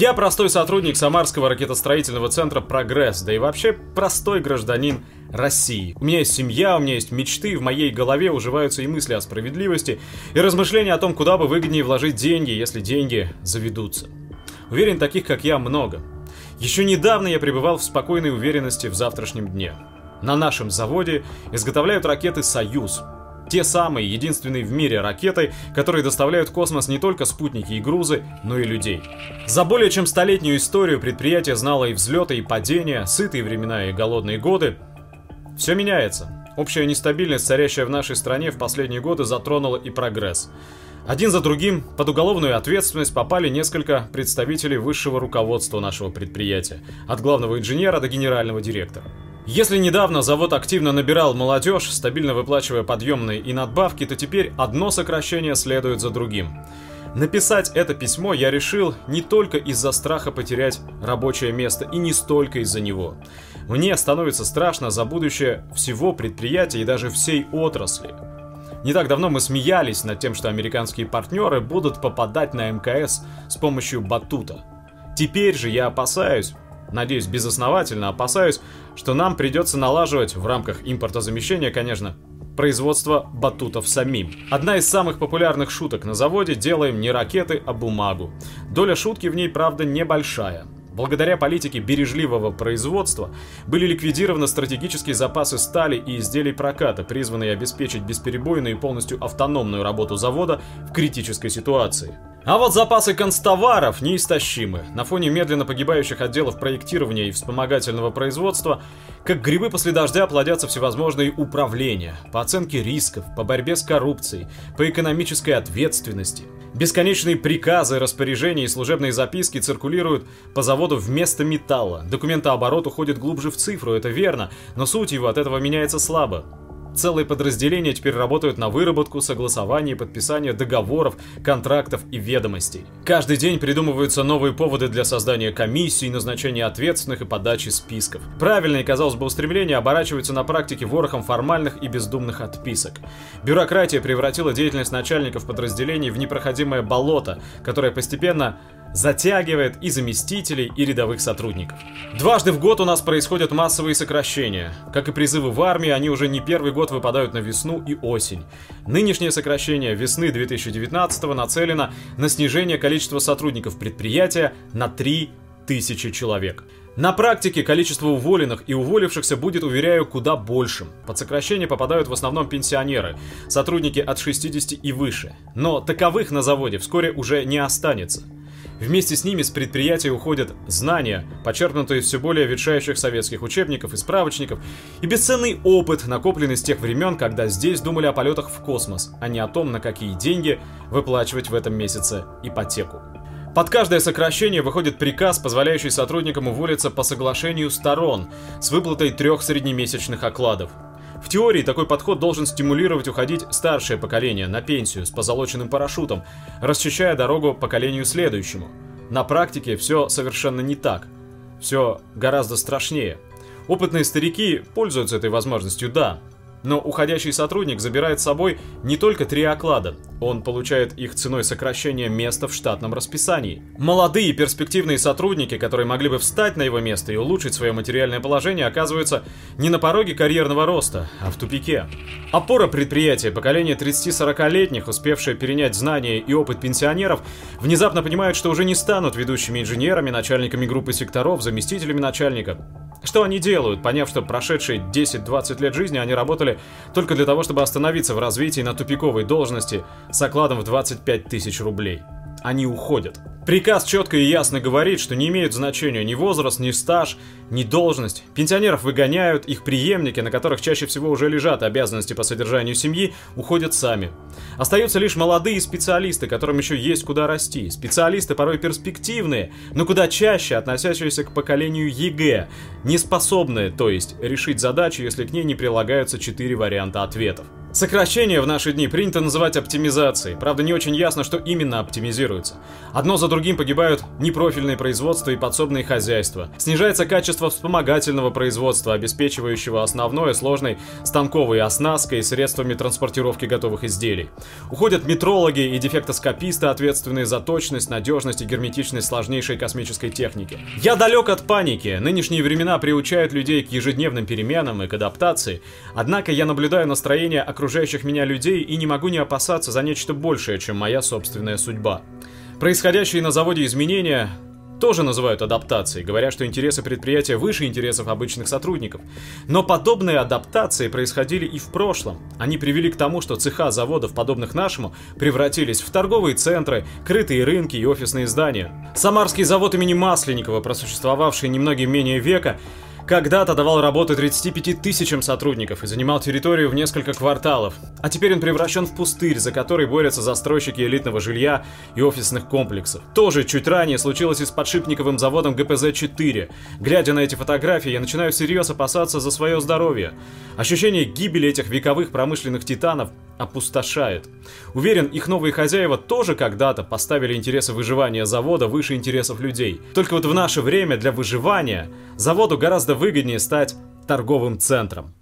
Я простой сотрудник Самарского ракетостроительного центра «Прогресс», да и вообще простой гражданин России. У меня есть семья, у меня есть мечты, в моей голове уживаются и мысли о справедливости, и размышления о том, куда бы выгоднее вложить деньги, если деньги заведутся. Уверен, таких как я много. Еще недавно я пребывал в спокойной уверенности в завтрашнем дне. На нашем заводе изготовляют ракеты «Союз», те самые, единственные в мире ракеты, которые доставляют в космос не только спутники и грузы, но и людей. За более чем столетнюю историю предприятие знало и взлеты, и падения, сытые времена и голодные годы. Все меняется. Общая нестабильность, царящая в нашей стране в последние годы, затронула и прогресс. Один за другим под уголовную ответственность попали несколько представителей высшего руководства нашего предприятия, от главного инженера до генерального директора. Если недавно завод активно набирал молодежь, стабильно выплачивая подъемные и надбавки, то теперь одно сокращение следует за другим. Написать это письмо я решил не только из-за страха потерять рабочее место и не столько из-за него. Мне становится страшно за будущее всего предприятия и даже всей отрасли. Не так давно мы смеялись над тем, что американские партнеры будут попадать на МКС с помощью батута. Теперь же я опасаюсь, надеюсь, безосновательно опасаюсь, что нам придется налаживать, в рамках импортозамещения, конечно, производство батутов самим. Одна из самых популярных шуток на заводе «делаем не ракеты, а бумагу». Доля шутки в ней, правда, небольшая. Благодаря политике бережливого производства были ликвидированы стратегические запасы стали и изделий проката, призванные обеспечить бесперебойную и полностью автономную работу завода в критической ситуации. А вот запасы констоваров неистощимы. На фоне медленно погибающих отделов проектирования и вспомогательного производства, как грибы после дождя плодятся всевозможные управления, по оценке рисков, по борьбе с коррупцией, по экономической ответственности. Бесконечные приказы, распоряжения и служебные записки циркулируют по заводу вместо металла. Документооборот уходит глубже в цифру, это верно, но суть его от этого меняется слабо. Целые подразделения теперь работают на выработку, согласование и подписание договоров, контрактов и ведомостей. Каждый день придумываются новые поводы для создания комиссий, назначения ответственных и подачи списков. Правильные, казалось бы, устремления оборачиваются на практике ворохом формальных и бездумных отписок. Бюрократия превратила деятельность начальников подразделений в непроходимое болото, которое постепенно затягивает и заместителей, и рядовых сотрудников. Дважды в год у нас происходят массовые сокращения. Как и призывы в армии, они уже не первый год выпадают на весну и осень. Нынешнее сокращение весны 2019 нацелено на снижение количества сотрудников предприятия на 3000 человек. На практике количество уволенных и уволившихся будет, уверяю, куда большим. Под сокращение попадают в основном пенсионеры, сотрудники от 60 и выше. Но таковых на заводе вскоре уже не останется. Вместе с ними с предприятия уходят знания, почерпнутые из все более ветшающих советских учебников и справочников, и бесценный опыт, накопленный с тех времен, когда здесь думали о полетах в космос, а не о том, на какие деньги выплачивать в этом месяце ипотеку. Под каждое сокращение выходит приказ, позволяющий сотрудникам уволиться по соглашению сторон с выплатой трех среднемесячных окладов. В теории такой подход должен стимулировать уходить старшее поколение на пенсию с позолоченным парашютом, расчищая дорогу поколению следующему. На практике все совершенно не так. Все гораздо страшнее. Опытные старики пользуются этой возможностью, да, но уходящий сотрудник забирает с собой не только три оклада, он получает их ценой сокращения места в штатном расписании. Молодые перспективные сотрудники, которые могли бы встать на его место и улучшить свое материальное положение, оказываются не на пороге карьерного роста, а в тупике. Опора предприятия, поколение 30-40-летних, успевшее перенять знания и опыт пенсионеров, внезапно понимают, что уже не станут ведущими инженерами, начальниками группы секторов, заместителями начальника. Что они делают, поняв, что прошедшие 10-20 лет жизни они работали только для того, чтобы остановиться в развитии на тупиковой должности с окладом в 25 тысяч рублей? Они уходят. Приказ четко и ясно говорит, что не имеют значения ни возраст, ни стаж, ни должность. Пенсионеров выгоняют, их преемники, на которых чаще всего уже лежат обязанности по содержанию семьи, уходят сами. Остаются лишь молодые специалисты, которым еще есть куда расти. Специалисты порой перспективные, но куда чаще относящиеся к поколению ЕГЭ, неспособные, то есть, решить задачу, если к ней не прилагаются четыре варианта ответов. Сокращение в наши дни принято называть оптимизацией. Правда, не очень ясно, что именно оптимизируется. Одно за другим погибают непрофильные производства и подсобные хозяйства. Снижается качество вспомогательного производства, обеспечивающего основное сложной станковой оснасткой и средствами транспортировки готовых изделий. Уходят метрологи и дефектоскописты, ответственные за точность, надежность и герметичность сложнейшей космической техники. Я далек от паники. Нынешние времена приучают людей к ежедневным переменам и к адаптации. Однако я наблюдаю настроение окружающих меня людей и не могу не опасаться за нечто большее, чем моя собственная судьба. Происходящие на заводе изменения тоже называют адаптацией, говоря, что интересы предприятия выше интересов обычных сотрудников. Но подобные адаптации происходили и в прошлом. Они привели к тому, что цеха заводов, подобных нашему, превратились в торговые центры, крытые рынки и офисные здания. Самарский завод имени Масленникова, просуществовавший немногим менее века, когда-то давал работу 35 тысячам сотрудников и занимал территорию в несколько кварталов, а теперь он превращен в пустырь, за который борются застройщики элитного жилья и офисных комплексов. Тоже чуть ранее случилось и с подшипниковым заводом ГПЗ-4. Глядя на эти фотографии, я начинаю всерьез опасаться за свое здоровье. Ощущение гибели этих вековых промышленных титанов опустошает. Уверен, их новые хозяева тоже когда-то поставили интересы выживания завода выше интересов людей. Только вот в наше время для выживания заводу гораздо выгоднее стать торговым центром.